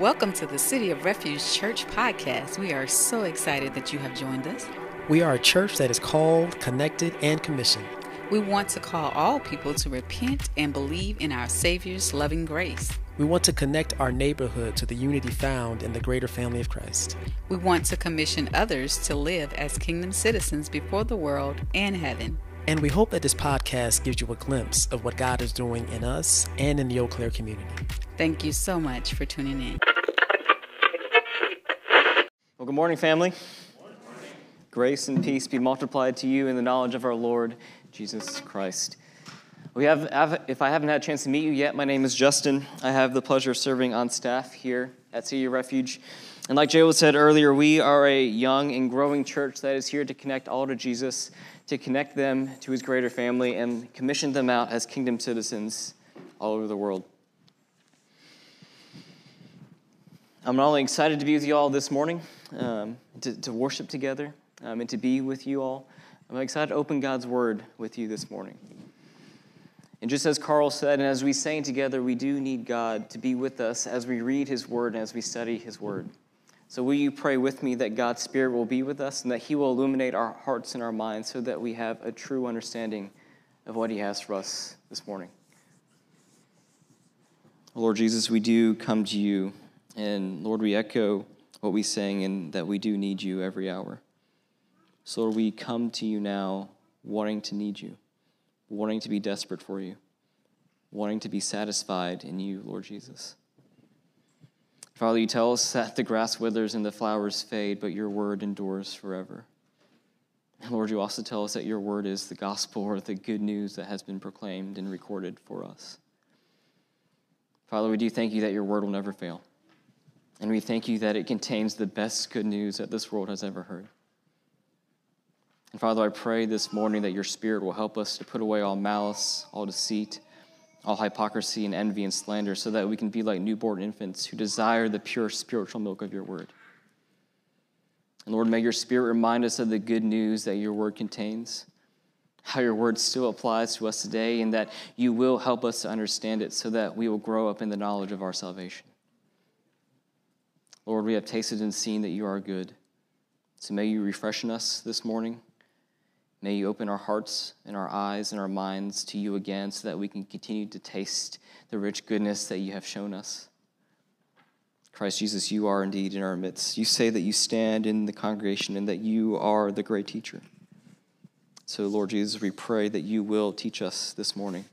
Welcome to the City of Refuge Church podcast. We are so excited that you have joined us. We are a church that is called, connected, and commissioned. We want to call all people to repent and believe in our Savior's loving grace. We want to connect our neighborhood to the unity found in the greater family of Christ. We want to commission others to live as kingdom citizens before the world and heaven. And we hope that this podcast gives you a glimpse of what God is doing in us and in the Eau Claire community. Thank you so much for tuning in. Well, good morning, family. Grace and peace be multiplied to you in the knowledge of our Lord Jesus Christ. We have, if I haven't had a chance to meet you yet, my name is Justin. I have the pleasure of serving on staff here at City Refuge. And like Jay said earlier, we are a young and growing church that is here to connect all to Jesus, to connect them to his greater family, and commission them out as kingdom citizens all over the world. I'm not only excited to be with you all this morning, um, to, to, worship together, um, and to be with you all, I'm excited to open God's word with you this morning. And just as Carl said, and as we sang together, we do need God to be with us as we read his word and as we study his word. So, will you pray with me that God's Spirit will be with us and that he will illuminate our hearts and our minds so that we have a true understanding of what he has for us this morning? Lord Jesus, we do come to you and Lord, we echo what we sang and that we do need you every hour. So, Lord, we come to you now wanting to need you, wanting to be desperate for you, wanting to be satisfied in you, Lord Jesus. Father, you tell us that the grass withers and the flowers fade, but your word endures forever. And Lord, you also tell us that your word is the gospel or the good news that has been proclaimed and recorded for us. Father, we do thank you that your word will never fail. And we thank you that it contains the best good news that this world has ever heard. And Father, I pray this morning that your Spirit will help us to put away all malice, all deceit, all hypocrisy and envy and slander, so that we can be like newborn infants who desire the pure spiritual milk of your word. And Lord, may your Spirit remind us of the good news that your word contains, how your word still applies to us today, and that you will help us to understand it so that we will grow up in the knowledge of our salvation. Lord, we have tasted and seen that you are good. So may you refreshen us this morning. May you open our hearts and our eyes and our minds to you again so that we can continue to taste the rich goodness that you have shown us. Christ Jesus, you are indeed in our midst. You say that you stand in the congregation and that you are the great teacher. So, Lord Jesus, we pray that you will teach us this morning.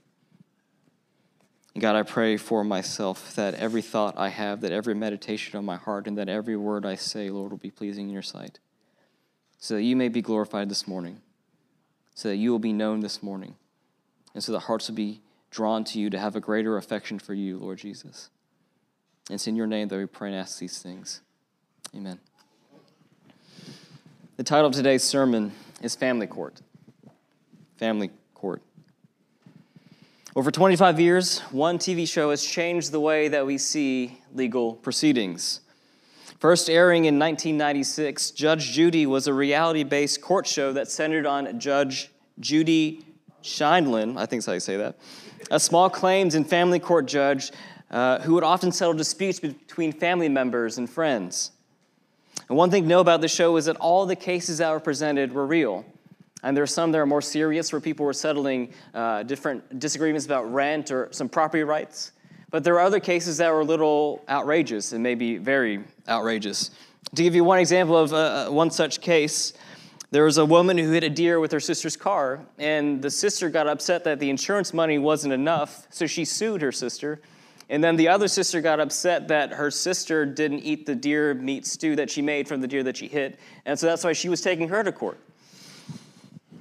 And God, I pray for myself that every thought I have, that every meditation on my heart, and that every word I say, Lord, will be pleasing in your sight. So that you may be glorified this morning, so that you will be known this morning, and so that hearts will be drawn to you to have a greater affection for you, Lord Jesus. And it's in your name that we pray and ask these things. Amen. The title of today's sermon is Family Court. Family Court. Over 25 years, one TV show has changed the way that we see legal proceedings. First airing in 1996, Judge Judy was a reality based court show that centered on Judge Judy Sheindlin, I think that's how you say that, a small claims and family court judge uh, who would often settle disputes between family members and friends. And one thing to know about the show is that all the cases that were presented were real. And there are some that are more serious where people were settling uh, different disagreements about rent or some property rights. But there are other cases that were a little outrageous and maybe very outrageous. To give you one example of uh, uh, one such case, there was a woman who hit a deer with her sister's car, and the sister got upset that the insurance money wasn't enough, so she sued her sister. And then the other sister got upset that her sister didn't eat the deer meat stew that she made from the deer that she hit, and so that's why she was taking her to court.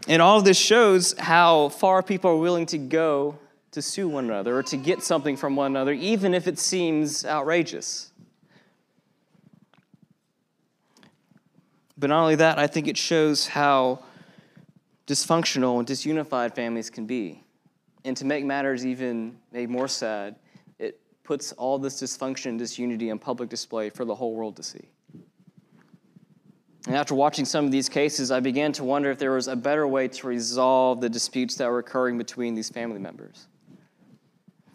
And all of this shows how far people are willing to go to sue one another or to get something from one another, even if it seems outrageous. But not only that, I think it shows how dysfunctional and disunified families can be. And to make matters even maybe more sad, it puts all this dysfunction and disunity on public display for the whole world to see. And after watching some of these cases, I began to wonder if there was a better way to resolve the disputes that were occurring between these family members.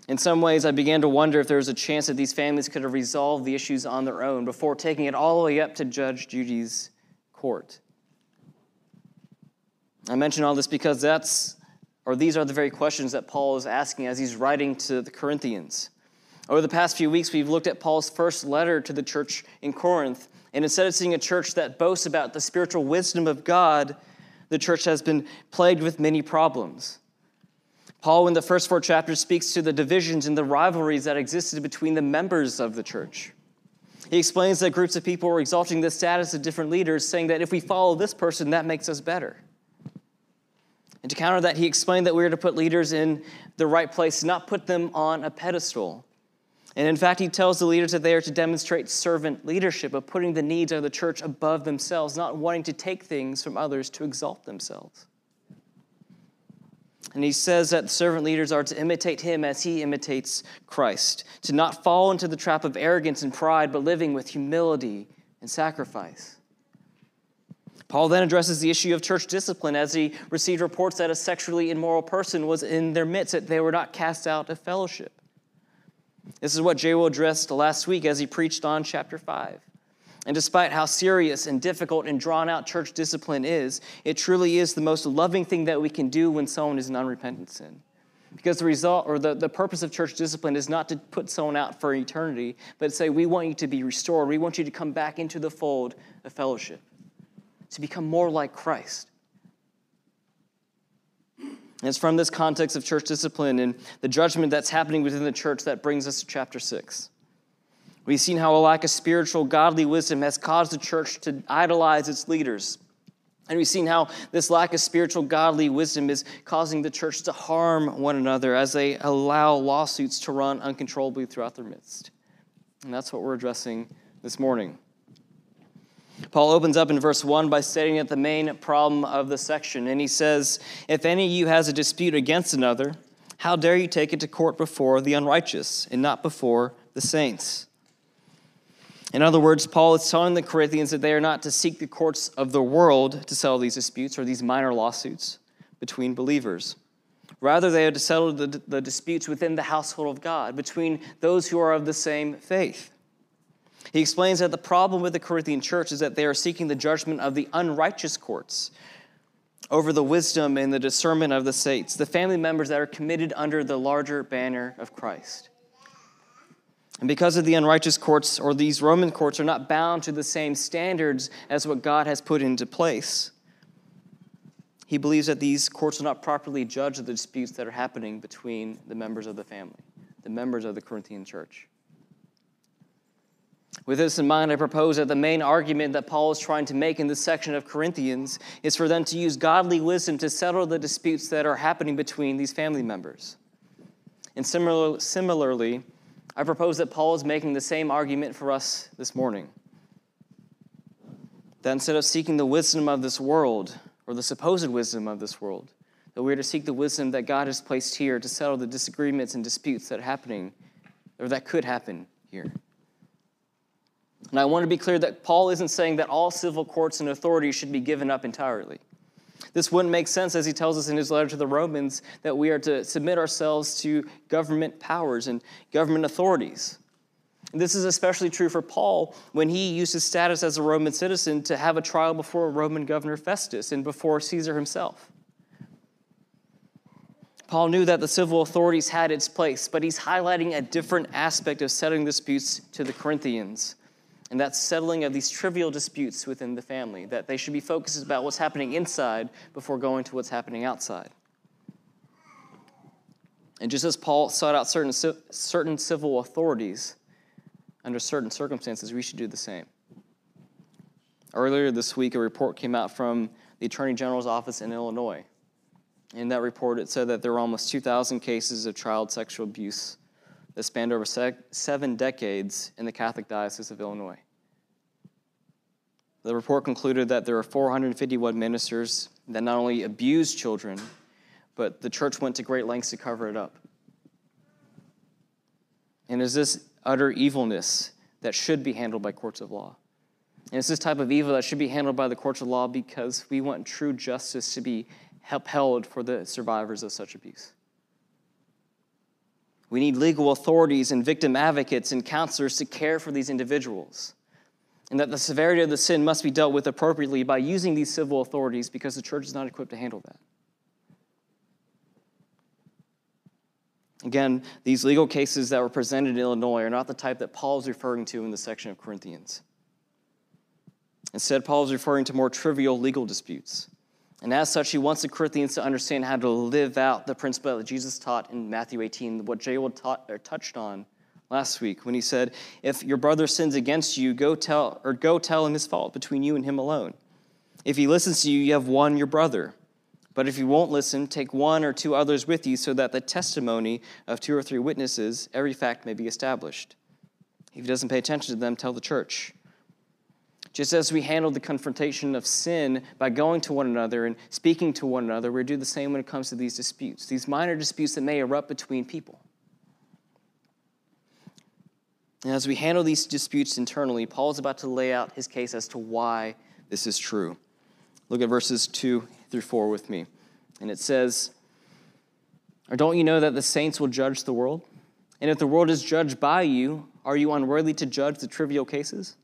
In some ways, I began to wonder if there was a chance that these families could have resolved the issues on their own before taking it all the way up to Judge Judy's court. I mention all this because that's, or these are the very questions that Paul is asking as he's writing to the Corinthians. Over the past few weeks, we've looked at Paul's first letter to the church in Corinth. And instead of seeing a church that boasts about the spiritual wisdom of God, the church has been plagued with many problems. Paul, in the first four chapters, speaks to the divisions and the rivalries that existed between the members of the church. He explains that groups of people were exalting the status of different leaders, saying that if we follow this person, that makes us better. And to counter that, he explained that we are to put leaders in the right place, not put them on a pedestal. And in fact, he tells the leaders that they are to demonstrate servant leadership of putting the needs of the church above themselves, not wanting to take things from others to exalt themselves. And he says that servant leaders are to imitate him as he imitates Christ, to not fall into the trap of arrogance and pride, but living with humility and sacrifice. Paul then addresses the issue of church discipline as he received reports that a sexually immoral person was in their midst, that they were not cast out of fellowship. This is what J.O. addressed last week as he preached on chapter 5. And despite how serious and difficult and drawn out church discipline is, it truly is the most loving thing that we can do when someone is in unrepentant sin. Because the result or the, the purpose of church discipline is not to put someone out for eternity, but say, we want you to be restored. We want you to come back into the fold of fellowship, to become more like Christ. And it's from this context of church discipline and the judgment that's happening within the church that brings us to chapter 6. We've seen how a lack of spiritual, godly wisdom has caused the church to idolize its leaders. And we've seen how this lack of spiritual, godly wisdom is causing the church to harm one another as they allow lawsuits to run uncontrollably throughout their midst. And that's what we're addressing this morning. Paul opens up in verse 1 by stating that the main problem of the section, and he says, If any of you has a dispute against another, how dare you take it to court before the unrighteous and not before the saints? In other words, Paul is telling the Corinthians that they are not to seek the courts of the world to settle these disputes or these minor lawsuits between believers. Rather, they are to settle the, the disputes within the household of God, between those who are of the same faith. He explains that the problem with the Corinthian church is that they are seeking the judgment of the unrighteous courts over the wisdom and the discernment of the saints, the family members that are committed under the larger banner of Christ. And because of the unrighteous courts, or these Roman courts, are not bound to the same standards as what God has put into place, he believes that these courts will not properly judge the disputes that are happening between the members of the family, the members of the Corinthian church. With this in mind, I propose that the main argument that Paul is trying to make in this section of Corinthians is for them to use godly wisdom to settle the disputes that are happening between these family members. And similar, similarly, I propose that Paul is making the same argument for us this morning. That instead of seeking the wisdom of this world, or the supposed wisdom of this world, that we are to seek the wisdom that God has placed here to settle the disagreements and disputes that are happening, or that could happen here. And I want to be clear that Paul isn't saying that all civil courts and authorities should be given up entirely. This wouldn't make sense as he tells us in his letter to the Romans that we are to submit ourselves to government powers and government authorities. This is especially true for Paul when he used his status as a Roman citizen to have a trial before a Roman governor Festus and before Caesar himself. Paul knew that the civil authorities had its place, but he's highlighting a different aspect of settling disputes to the Corinthians and that's settling of these trivial disputes within the family, that they should be focused about what's happening inside before going to what's happening outside. And just as Paul sought out certain, certain civil authorities under certain circumstances, we should do the same. Earlier this week, a report came out from the Attorney General's office in Illinois. In that report, it said that there were almost 2,000 cases of child sexual abuse that spanned over seven decades in the Catholic Diocese of Illinois. The report concluded that there are 451 ministers that not only abused children, but the church went to great lengths to cover it up. And is this utter evilness that should be handled by courts of law? And it's this type of evil that should be handled by the courts of law because we want true justice to be upheld for the survivors of such abuse. We need legal authorities and victim advocates and counselors to care for these individuals. And that the severity of the sin must be dealt with appropriately by using these civil authorities because the church is not equipped to handle that. Again, these legal cases that were presented in Illinois are not the type that Paul is referring to in the section of Corinthians. Instead, Paul is referring to more trivial legal disputes. And as such, he wants the Corinthians to understand how to live out the principle that Jesus taught in Matthew 18, what Jay taught, or touched on last week when he said, If your brother sins against you, go tell, or go tell him his fault between you and him alone. If he listens to you, you have won your brother. But if you won't listen, take one or two others with you so that the testimony of two or three witnesses, every fact may be established. If he doesn't pay attention to them, tell the church. Just as we handle the confrontation of sin by going to one another and speaking to one another, we do the same when it comes to these disputes, these minor disputes that may erupt between people. And as we handle these disputes internally, Paul is about to lay out his case as to why this is true. Look at verses 2 through 4 with me. And it says, Or don't you know that the saints will judge the world? And if the world is judged by you, are you unworthy to judge the trivial cases?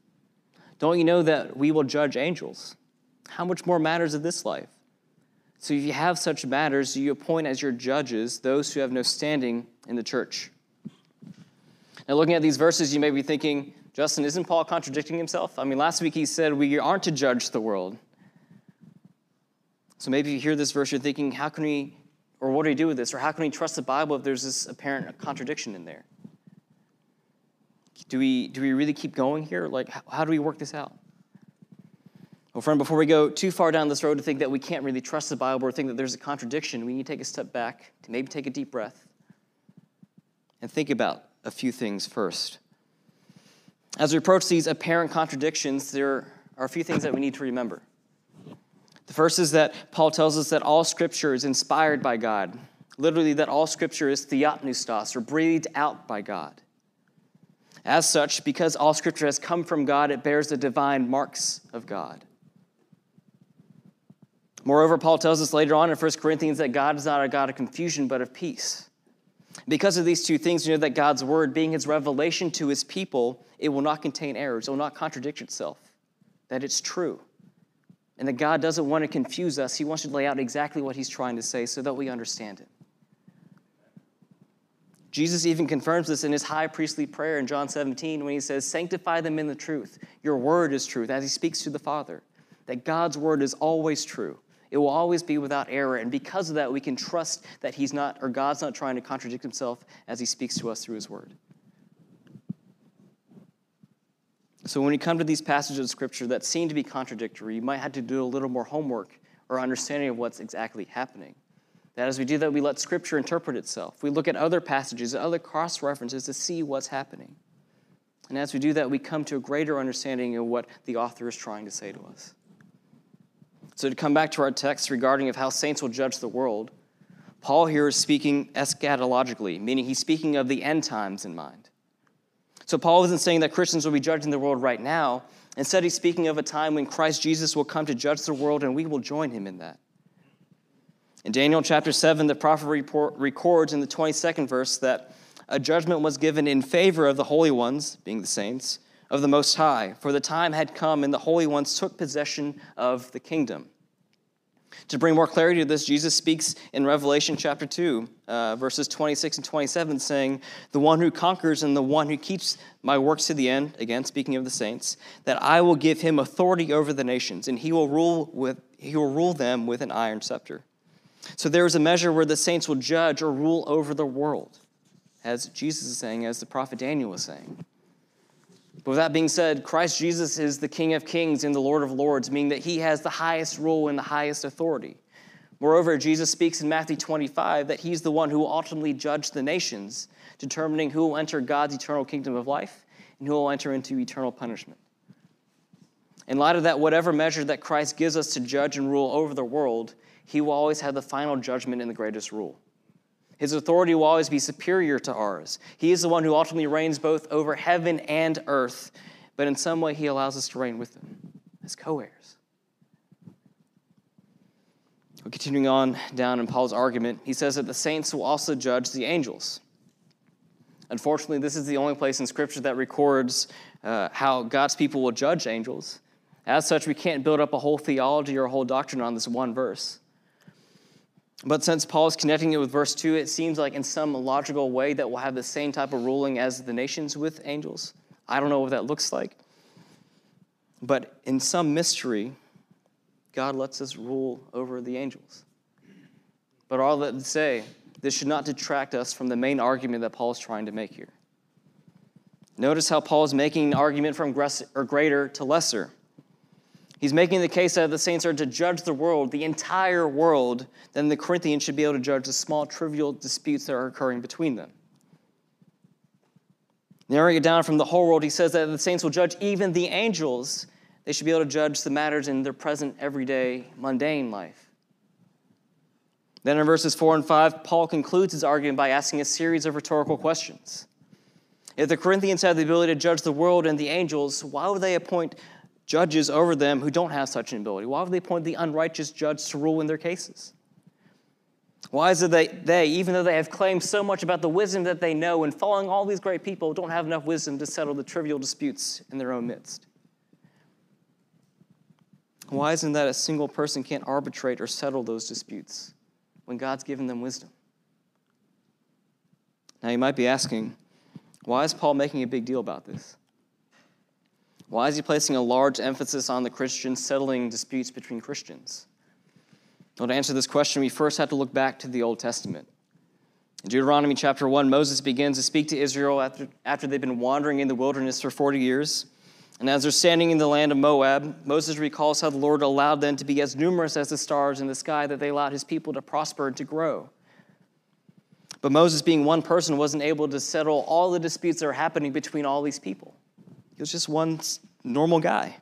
Don't you know that we will judge angels? How much more matters of this life? So if you have such matters, you appoint as your judges those who have no standing in the church. Now, looking at these verses, you may be thinking, Justin, isn't Paul contradicting himself? I mean, last week he said we aren't to judge the world. So maybe you hear this verse, you're thinking, how can we, or what do we do with this? Or how can we trust the Bible if there's this apparent contradiction in there? Do we, do we really keep going here? Like, how, how do we work this out? Well, friend, before we go too far down this road to think that we can't really trust the Bible or think that there's a contradiction, we need to take a step back, to maybe take a deep breath, and think about a few things first. As we approach these apparent contradictions, there are a few things that we need to remember. The first is that Paul tells us that all scripture is inspired by God. Literally, that all scripture is theopneustos, or breathed out by God. As such, because all scripture has come from God, it bears the divine marks of God. Moreover, Paul tells us later on in 1 Corinthians that God is not a God of confusion, but of peace. Because of these two things, you know that God's word, being his revelation to his people, it will not contain errors, it will not contradict itself, that it's true. And that God doesn't want to confuse us, he wants to lay out exactly what he's trying to say so that we understand it. Jesus even confirms this in his high priestly prayer in John 17 when he says, Sanctify them in the truth. Your word is truth, as he speaks to the Father. That God's word is always true. It will always be without error. And because of that, we can trust that he's not, or God's not trying to contradict himself as he speaks to us through his word. So when we come to these passages of scripture that seem to be contradictory, you might have to do a little more homework or understanding of what's exactly happening. That as we do that, we let Scripture interpret itself. We look at other passages, other cross references to see what's happening. And as we do that, we come to a greater understanding of what the author is trying to say to us. So, to come back to our text regarding of how saints will judge the world, Paul here is speaking eschatologically, meaning he's speaking of the end times in mind. So, Paul isn't saying that Christians will be judging the world right now. Instead, he's speaking of a time when Christ Jesus will come to judge the world, and we will join him in that. In Daniel chapter 7, the prophet report, records in the 22nd verse that a judgment was given in favor of the holy ones, being the saints, of the Most High, for the time had come and the holy ones took possession of the kingdom. To bring more clarity to this, Jesus speaks in Revelation chapter 2, uh, verses 26 and 27, saying, The one who conquers and the one who keeps my works to the end, again, speaking of the saints, that I will give him authority over the nations, and he will rule, with, he will rule them with an iron scepter. So there is a measure where the saints will judge or rule over the world, as Jesus is saying, as the prophet Daniel was saying. But with that being said, Christ Jesus is the King of kings and the Lord of lords, meaning that he has the highest rule and the highest authority. Moreover, Jesus speaks in Matthew 25 that he's the one who will ultimately judge the nations, determining who will enter God's eternal kingdom of life and who will enter into eternal punishment. In light of that, whatever measure that Christ gives us to judge and rule over the world, he will always have the final judgment and the greatest rule. His authority will always be superior to ours. He is the one who ultimately reigns both over heaven and earth, but in some way, he allows us to reign with him as co heirs. Continuing on down in Paul's argument, he says that the saints will also judge the angels. Unfortunately, this is the only place in Scripture that records uh, how God's people will judge angels. As such, we can't build up a whole theology or a whole doctrine on this one verse. But since Paul is connecting it with verse 2, it seems like in some logical way that we'll have the same type of ruling as the nations with angels. I don't know what that looks like. But in some mystery, God lets us rule over the angels. But all that to say, this should not detract us from the main argument that Paul is trying to make here. Notice how Paul is making an argument from greater to lesser. He's making the case that the saints are to judge the world, the entire world, then the Corinthians should be able to judge the small, trivial disputes that are occurring between them. Narrowing it down from the whole world, he says that the saints will judge even the angels. They should be able to judge the matters in their present, everyday, mundane life. Then in verses 4 and 5, Paul concludes his argument by asking a series of rhetorical questions. If the Corinthians have the ability to judge the world and the angels, why would they appoint judges over them who don't have such an ability? Why would they appoint the unrighteous judge to rule in their cases? Why is it that they, even though they have claimed so much about the wisdom that they know and following all these great people, don't have enough wisdom to settle the trivial disputes in their own midst? Why isn't that a single person can't arbitrate or settle those disputes when God's given them wisdom? Now you might be asking, why is Paul making a big deal about this? Why is he placing a large emphasis on the Christians settling disputes between Christians? Well, to answer this question, we first have to look back to the Old Testament. In Deuteronomy chapter 1, Moses begins to speak to Israel after, after they've been wandering in the wilderness for 40 years. And as they're standing in the land of Moab, Moses recalls how the Lord allowed them to be as numerous as the stars in the sky, that they allowed his people to prosper and to grow. But Moses, being one person, wasn't able to settle all the disputes that are happening between all these people. He was just one normal guy.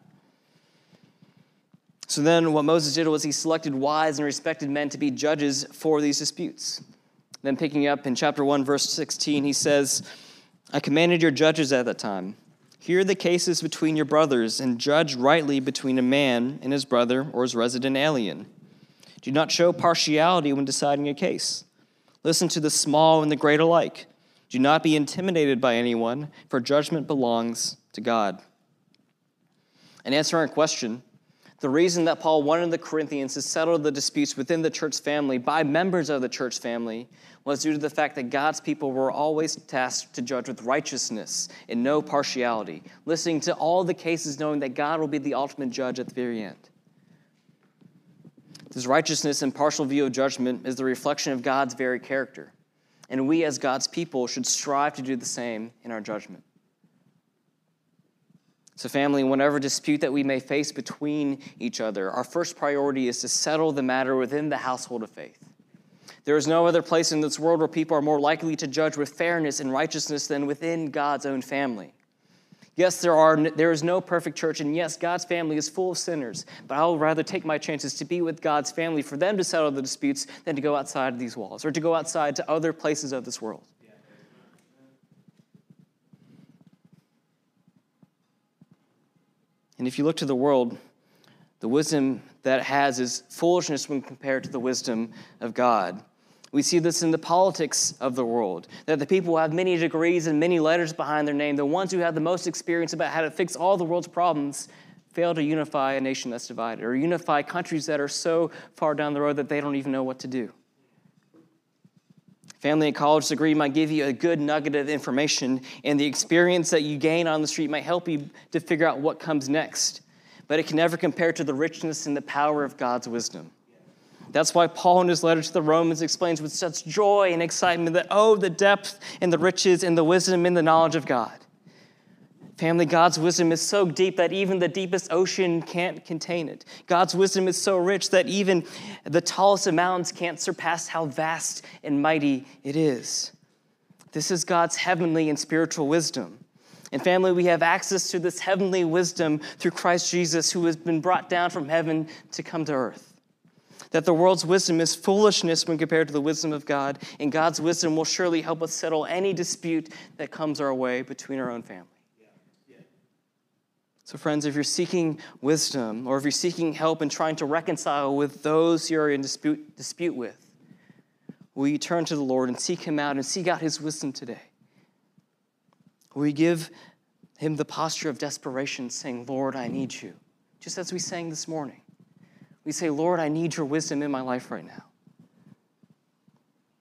So then, what Moses did was he selected wise and respected men to be judges for these disputes. Then, picking up in chapter 1, verse 16, he says, I commanded your judges at that time hear the cases between your brothers and judge rightly between a man and his brother or his resident alien. Do not show partiality when deciding a case. Listen to the small and the great alike. Do not be intimidated by anyone, for judgment belongs to God. And answering our question, the reason that Paul wanted the Corinthians to settle the disputes within the church family by members of the church family was due to the fact that God's people were always tasked to judge with righteousness and no partiality, listening to all the cases, knowing that God will be the ultimate judge at the very end. This righteousness and partial view of judgment is the reflection of God's very character, and we as God's people should strive to do the same in our judgment. So, family, whatever dispute that we may face between each other, our first priority is to settle the matter within the household of faith. There is no other place in this world where people are more likely to judge with fairness and righteousness than within God's own family. Yes, there, are, there is no perfect church, and yes, God's family is full of sinners, but I will rather take my chances to be with God's family for them to settle the disputes than to go outside these walls or to go outside to other places of this world. And if you look to the world, the wisdom that has is foolishness when compared to the wisdom of God. We see this in the politics of the world, that the people who have many degrees and many letters behind their name, the ones who have the most experience about how to fix all the world's problems, fail to unify a nation that's divided or unify countries that are so far down the road that they don't even know what to do. Family and college degree might give you a good nugget of information, and the experience that you gain on the street might help you to figure out what comes next. But it can never compare to the richness and the power of God's wisdom. That's why Paul, in his letter to the Romans, explains with such joy and excitement that, oh, the depth and the riches and the wisdom and the knowledge of God. Family, God's wisdom is so deep that even the deepest ocean can't contain it. God's wisdom is so rich that even the tallest of mountains can't surpass how vast and mighty it is. This is God's heavenly and spiritual wisdom. And family, we have access to this heavenly wisdom through Christ Jesus, who has been brought down from heaven to come to earth. That the world's wisdom is foolishness when compared to the wisdom of God, and God's wisdom will surely help us settle any dispute that comes our way between our own family. So, friends, if you're seeking wisdom or if you're seeking help in trying to reconcile with those you're in dispute, dispute with, will you turn to the Lord and seek Him out and seek out His wisdom today? We give him the posture of desperation, saying, Lord, I need you. Just as we sang this morning. We say, Lord, I need your wisdom in my life right now.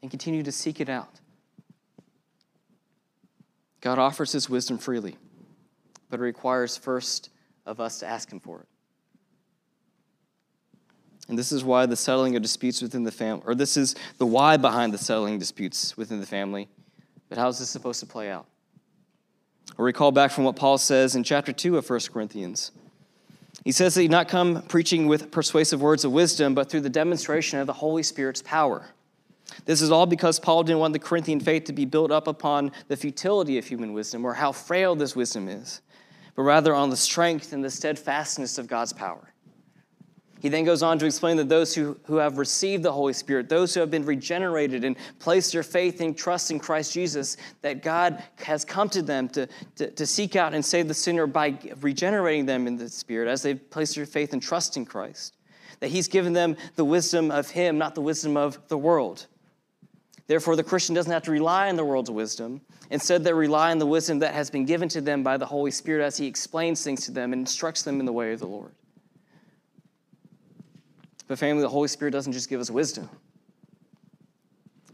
And continue to seek it out. God offers his wisdom freely, but it requires first of us to ask him for it. And this is why the settling of disputes within the family, or this is the why behind the settling disputes within the family. But how is this supposed to play out? Or recall back from what Paul says in chapter 2 of 1 Corinthians. He says that he not come preaching with persuasive words of wisdom, but through the demonstration of the Holy Spirit's power. This is all because Paul didn't want the Corinthian faith to be built up upon the futility of human wisdom or how frail this wisdom is, but rather on the strength and the steadfastness of God's power. He then goes on to explain that those who, who have received the Holy Spirit, those who have been regenerated and placed their faith and trust in Christ Jesus, that God has come to them to, to, to seek out and save the sinner by regenerating them in the Spirit as they've placed their faith and trust in Christ. That He's given them the wisdom of Him, not the wisdom of the world. Therefore, the Christian doesn't have to rely on the world's wisdom. Instead, they rely on the wisdom that has been given to them by the Holy Spirit as He explains things to them and instructs them in the way of the Lord. But, family, the Holy Spirit doesn't just give us wisdom.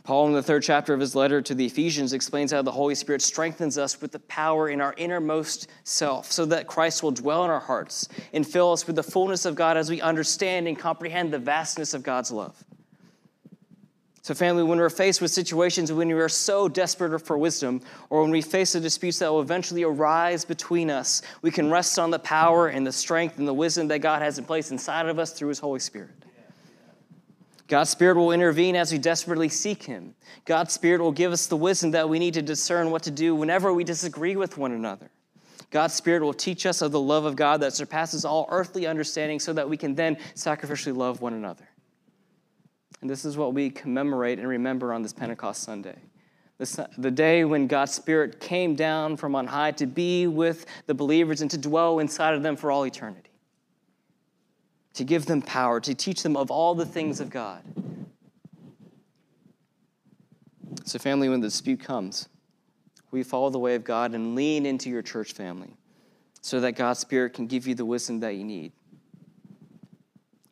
Paul, in the third chapter of his letter to the Ephesians, explains how the Holy Spirit strengthens us with the power in our innermost self so that Christ will dwell in our hearts and fill us with the fullness of God as we understand and comprehend the vastness of God's love. So, family, when we're faced with situations when we are so desperate for wisdom, or when we face the disputes that will eventually arise between us, we can rest on the power and the strength and the wisdom that God has in place inside of us through His Holy Spirit. God's Spirit will intervene as we desperately seek Him. God's Spirit will give us the wisdom that we need to discern what to do whenever we disagree with one another. God's Spirit will teach us of the love of God that surpasses all earthly understanding so that we can then sacrificially love one another. And this is what we commemorate and remember on this Pentecost Sunday. the day when God's Spirit came down from on high to be with the believers and to dwell inside of them for all eternity to give them power, to teach them of all the things of God. So, family, when the dispute comes, we follow the way of God and lean into your church family so that God's Spirit can give you the wisdom that you need.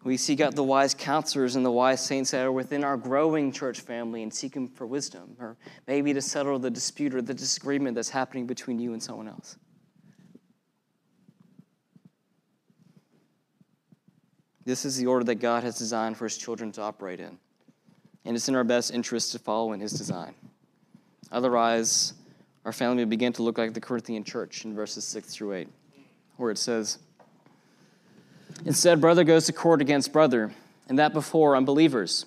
We seek out the wise counselors and the wise saints that are within our growing church family and seek them for wisdom, or maybe to settle the dispute or the disagreement that's happening between you and someone else. This is the order that God has designed for his children to operate in. And it's in our best interest to follow in his design. Otherwise, our family will begin to look like the Corinthian church in verses 6 through 8, where it says, Instead, brother goes to court against brother, and that before unbelievers.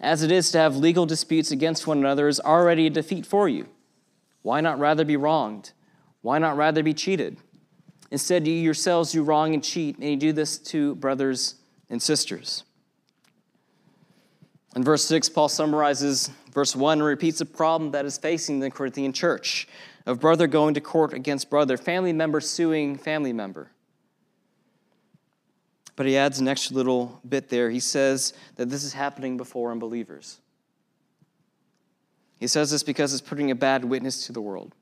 As it is to have legal disputes against one another is already a defeat for you. Why not rather be wronged? Why not rather be cheated? Instead, you yourselves do wrong and cheat, and you do this to brothers and sisters. In verse 6, Paul summarizes verse 1 and repeats a problem that is facing the Corinthian church of brother going to court against brother, family member suing family member. But he adds an extra little bit there. He says that this is happening before unbelievers. He says this because it's putting a bad witness to the world.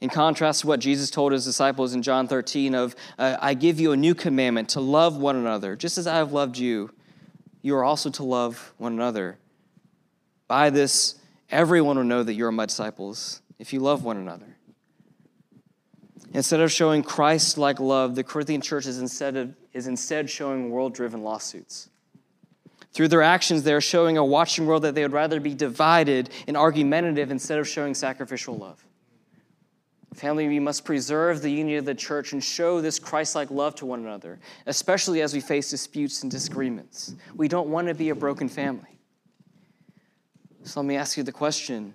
In contrast to what Jesus told his disciples in John 13 of, uh, I give you a new commandment to love one another. Just as I have loved you, you are also to love one another. By this, everyone will know that you are my disciples if you love one another. Instead of showing Christ like love, the Corinthian church is instead, of, is instead showing world driven lawsuits. Through their actions, they are showing a watching world that they would rather be divided and argumentative instead of showing sacrificial love. Family, we must preserve the unity of the church and show this Christ like love to one another, especially as we face disputes and disagreements. We don't want to be a broken family. So let me ask you the question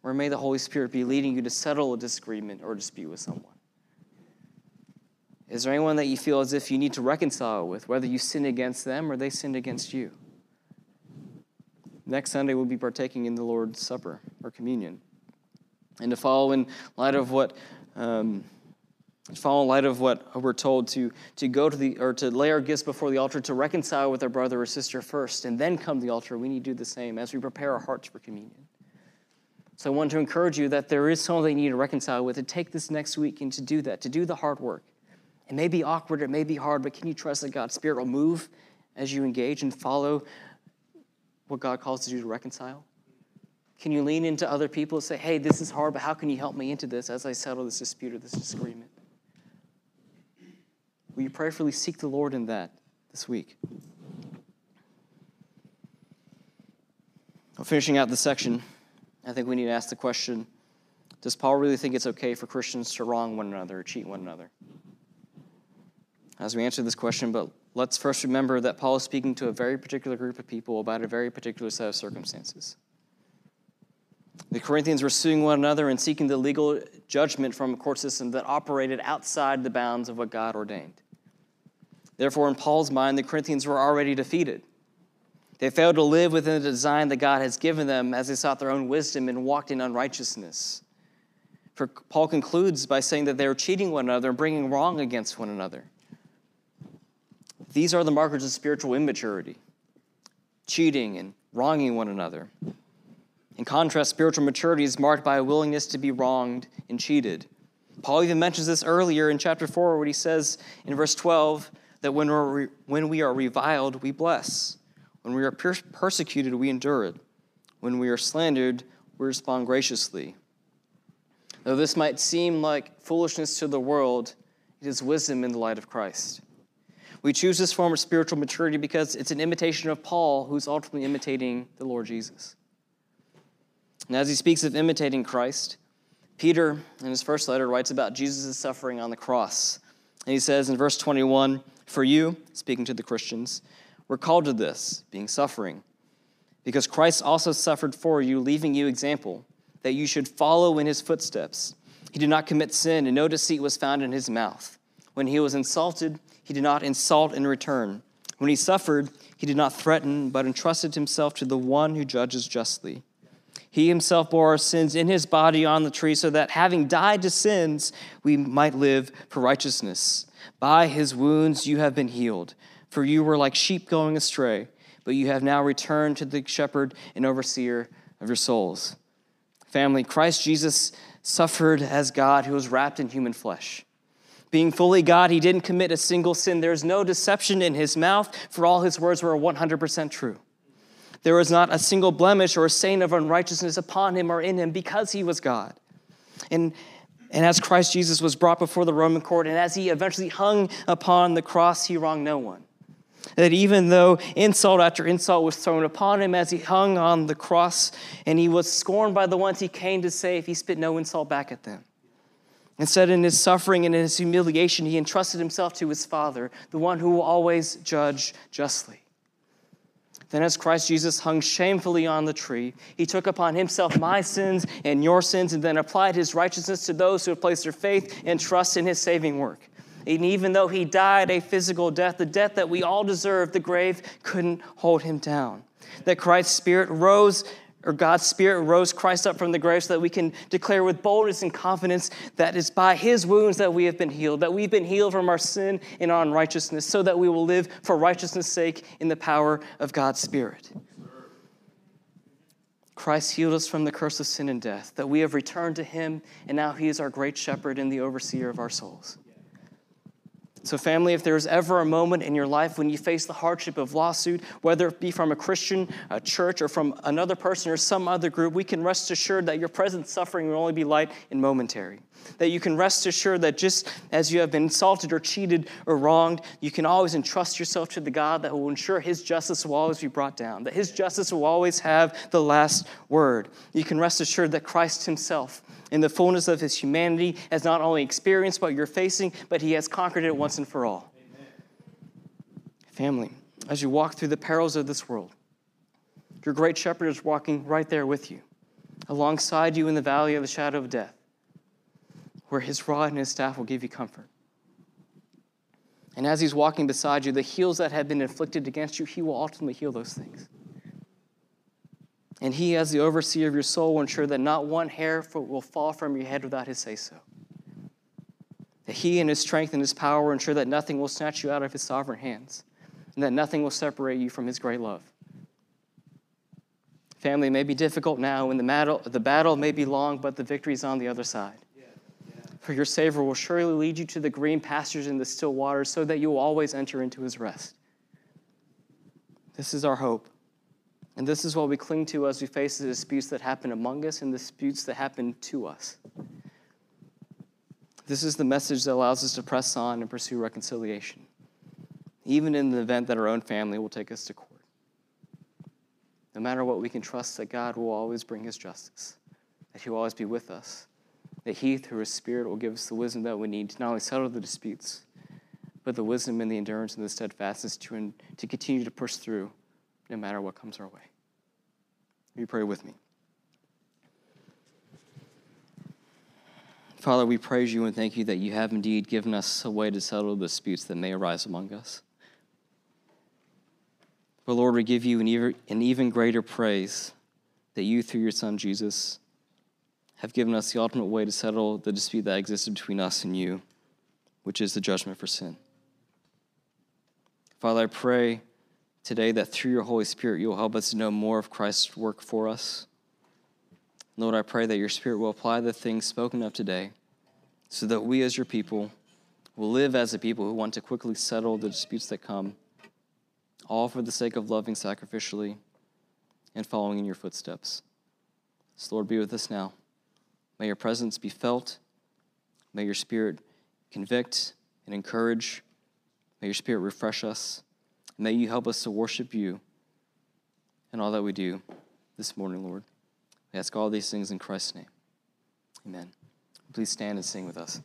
where may the Holy Spirit be leading you to settle a disagreement or dispute with someone? Is there anyone that you feel as if you need to reconcile with, whether you sin against them or they sinned against you? Next Sunday, we'll be partaking in the Lord's Supper or communion and to follow in light of what um, follow in light of what we're told to, to go to the or to lay our gifts before the altar to reconcile with our brother or sister first and then come to the altar we need to do the same as we prepare our hearts for communion So I want to encourage you that there is something you need to reconcile with, to take this next week and to do that, to do the hard work. It may be awkward, it may be hard, but can you trust that God's Spirit will move as you engage and follow what God calls to do to reconcile? Can you lean into other people and say, hey, this is hard, but how can you help me into this as I settle this dispute or this disagreement? Will you prayerfully seek the Lord in that this week? Well, finishing out the section, I think we need to ask the question Does Paul really think it's okay for Christians to wrong one another or cheat one another? As we answer this question, but let's first remember that Paul is speaking to a very particular group of people about a very particular set of circumstances. The Corinthians were suing one another and seeking the legal judgment from a court system that operated outside the bounds of what God ordained. Therefore, in Paul's mind, the Corinthians were already defeated. They failed to live within the design that God has given them as they sought their own wisdom and walked in unrighteousness. For Paul concludes by saying that they were cheating one another and bringing wrong against one another. These are the markers of spiritual immaturity cheating and wronging one another. In contrast, spiritual maturity is marked by a willingness to be wronged and cheated. Paul even mentions this earlier in chapter 4, where he says in verse 12 that when, we're, when we are reviled, we bless. When we are persecuted, we endure it. When we are slandered, we respond graciously. Though this might seem like foolishness to the world, it is wisdom in the light of Christ. We choose this form of spiritual maturity because it's an imitation of Paul, who's ultimately imitating the Lord Jesus. And as he speaks of imitating Christ, Peter, in his first letter, writes about Jesus' suffering on the cross. And he says in verse 21 For you, speaking to the Christians, we're called to this, being suffering, because Christ also suffered for you, leaving you example, that you should follow in his footsteps. He did not commit sin, and no deceit was found in his mouth. When he was insulted, he did not insult in return. When he suffered, he did not threaten, but entrusted himself to the one who judges justly. He himself bore our sins in his body on the tree, so that having died to sins, we might live for righteousness. By his wounds you have been healed. For you were like sheep going astray, but you have now returned to the shepherd and overseer of your souls. Family, Christ Jesus suffered as God who was wrapped in human flesh. Being fully God, he didn't commit a single sin. There's no deception in his mouth, for all his words were 100% true. There was not a single blemish or a stain of unrighteousness upon him or in him because he was God. And and as Christ Jesus was brought before the Roman court, and as he eventually hung upon the cross, he wronged no one. That even though insult after insult was thrown upon him as he hung on the cross, and he was scorned by the ones he came to save, he spit no insult back at them. Instead, in his suffering and in his humiliation, he entrusted himself to his Father, the one who will always judge justly. Then, as Christ Jesus hung shamefully on the tree, he took upon himself my sins and your sins, and then applied his righteousness to those who have placed their faith and trust in his saving work. And even though he died a physical death, the death that we all deserve, the grave couldn't hold him down. That Christ's Spirit rose or God's Spirit rose Christ up from the grave so that we can declare with boldness and confidence that it's by His wounds that we have been healed, that we've been healed from our sin and our unrighteousness, so that we will live for righteousness' sake in the power of God's Spirit. Christ healed us from the curse of sin and death, that we have returned to Him, and now He is our great shepherd and the overseer of our souls. So, family, if there's ever a moment in your life when you face the hardship of lawsuit, whether it be from a Christian, a church, or from another person or some other group, we can rest assured that your present suffering will only be light and momentary. That you can rest assured that just as you have been insulted or cheated or wronged, you can always entrust yourself to the God that will ensure His justice will always be brought down, that His justice will always have the last word. You can rest assured that Christ Himself in the fullness of his humanity, has not only experienced what you're facing, but he has conquered it once and for all. Amen. Family, as you walk through the perils of this world, your great shepherd is walking right there with you, alongside you in the valley of the shadow of death, where his rod and his staff will give you comfort. And as he's walking beside you, the heals that have been inflicted against you, he will ultimately heal those things. And he, as the overseer of your soul, will ensure that not one hair will fall from your head without his say so. That he, in his strength and his power, ensure that nothing will snatch you out of his sovereign hands, and that nothing will separate you from his great love. Family may be difficult now, and the battle, the battle may be long, but the victory is on the other side. For your Savior will surely lead you to the green pastures and the still waters so that you will always enter into his rest. This is our hope. And this is what we cling to as we face the disputes that happen among us and the disputes that happen to us. This is the message that allows us to press on and pursue reconciliation, even in the event that our own family will take us to court. No matter what, we can trust that God will always bring his justice, that he will always be with us, that he, through his Spirit, will give us the wisdom that we need to not only settle the disputes, but the wisdom and the endurance and the steadfastness to, to continue to push through no matter what comes our way. You pray with me? Father, we praise you and thank you that you have indeed given us a way to settle the disputes that may arise among us. But Lord, we give you an even, an even greater praise that you, through your Son Jesus, have given us the ultimate way to settle the dispute that existed between us and you, which is the judgment for sin. Father, I pray today that through your Holy Spirit, you'll help us to know more of Christ's work for us. Lord, I pray that your Spirit will apply the things spoken of today so that we, as your people, will live as a people who want to quickly settle the disputes that come all for the sake of loving sacrificially and following in your footsteps. So, Lord, be with us now. May your presence be felt. May your spirit convict and encourage. May your spirit refresh us. May you help us to worship you in all that we do this morning, Lord. We ask all these things in Christ's name. Amen. Please stand and sing with us.